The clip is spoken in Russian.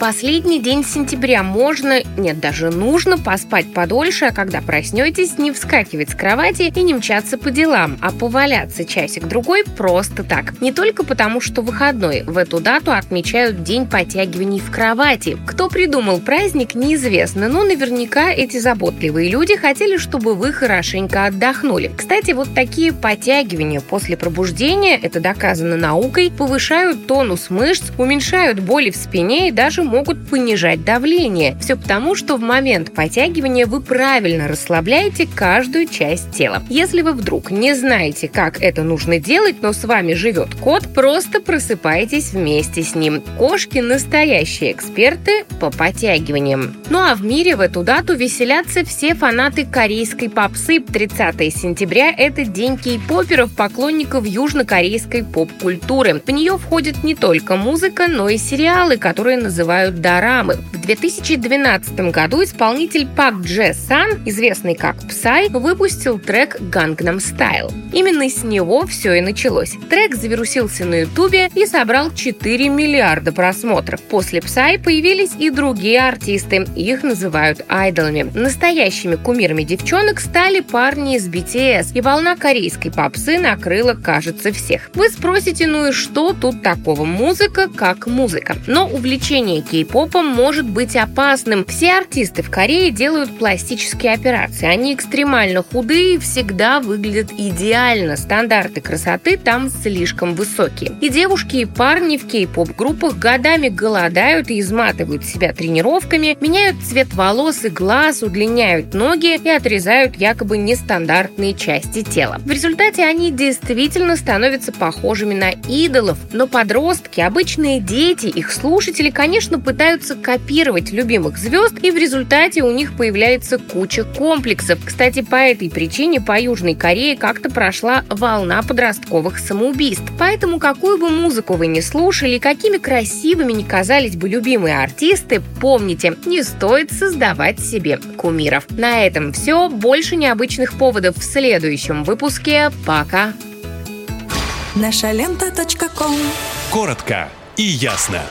Последний день сентября можно, нет, даже нужно поспать подольше, а когда проснетесь, не вскакивать с кровати и не мчаться по делам, а поваляться часик-другой просто так. Не только потому, что выходной. В эту дату отмечают День подтягиваний в кровати. Кто придумал праздник, неизвестно, но наверняка эти заботливые люди хотели, чтобы вы хорошенько отдохнули. Кстати, вот такие подтягивания после пробуждения, это доказано наукой, повышают тонус мышц, уменьшают боли в спине и даже могут понижать давление. Все потому, что в момент подтягивания вы правильно расслабляете каждую часть тела. Если вы вдруг не знаете, как это нужно делать, но с вами живет кот, просто просыпайтесь вместе с ним. Кошки – настоящие эксперты по подтягиваниям. Ну а в мире в эту дату веселятся все фанаты корейской попсы. 30 сентября – это день кей-поперов, поклонников южнокорейской поп-культуры. В нее входит не только музыка, но и сериалы, которые называют называют дорамы. В 2012 году исполнитель Пак Дже Сан, известный как Psy, выпустил трек Gangnam Style. Именно с него все и началось. Трек завирусился на ютубе и собрал 4 миллиарда просмотров. После Psy появились и другие артисты, их называют айдолами. Настоящими кумирами девчонок стали парни из BTS, и волна корейской попсы накрыла, кажется, всех. Вы спросите, ну и что тут такого? Музыка как музыка. Но увлечение кей-попом может быть опасным. Все артисты в Корее делают пластические операции. Они экстремально худые и всегда выглядят идеально. Стандарты красоты там слишком высокие. И девушки, и парни в кей-поп-группах годами голодают и изматывают себя тренировками, меняют цвет волос и глаз, удлиняют ноги и отрезают якобы нестандартные части тела. В результате они действительно становятся похожими на идолов, но подростки, обычные дети, их слушатели, конечно, конечно, пытаются копировать любимых звезд, и в результате у них появляется куча комплексов. Кстати, по этой причине по Южной Корее как-то прошла волна подростковых самоубийств. Поэтому какую бы музыку вы ни слушали, какими красивыми ни казались бы любимые артисты, помните, не стоит создавать себе кумиров. На этом все. Больше необычных поводов в следующем выпуске. Пока! Наша лента. Коротко и ясно.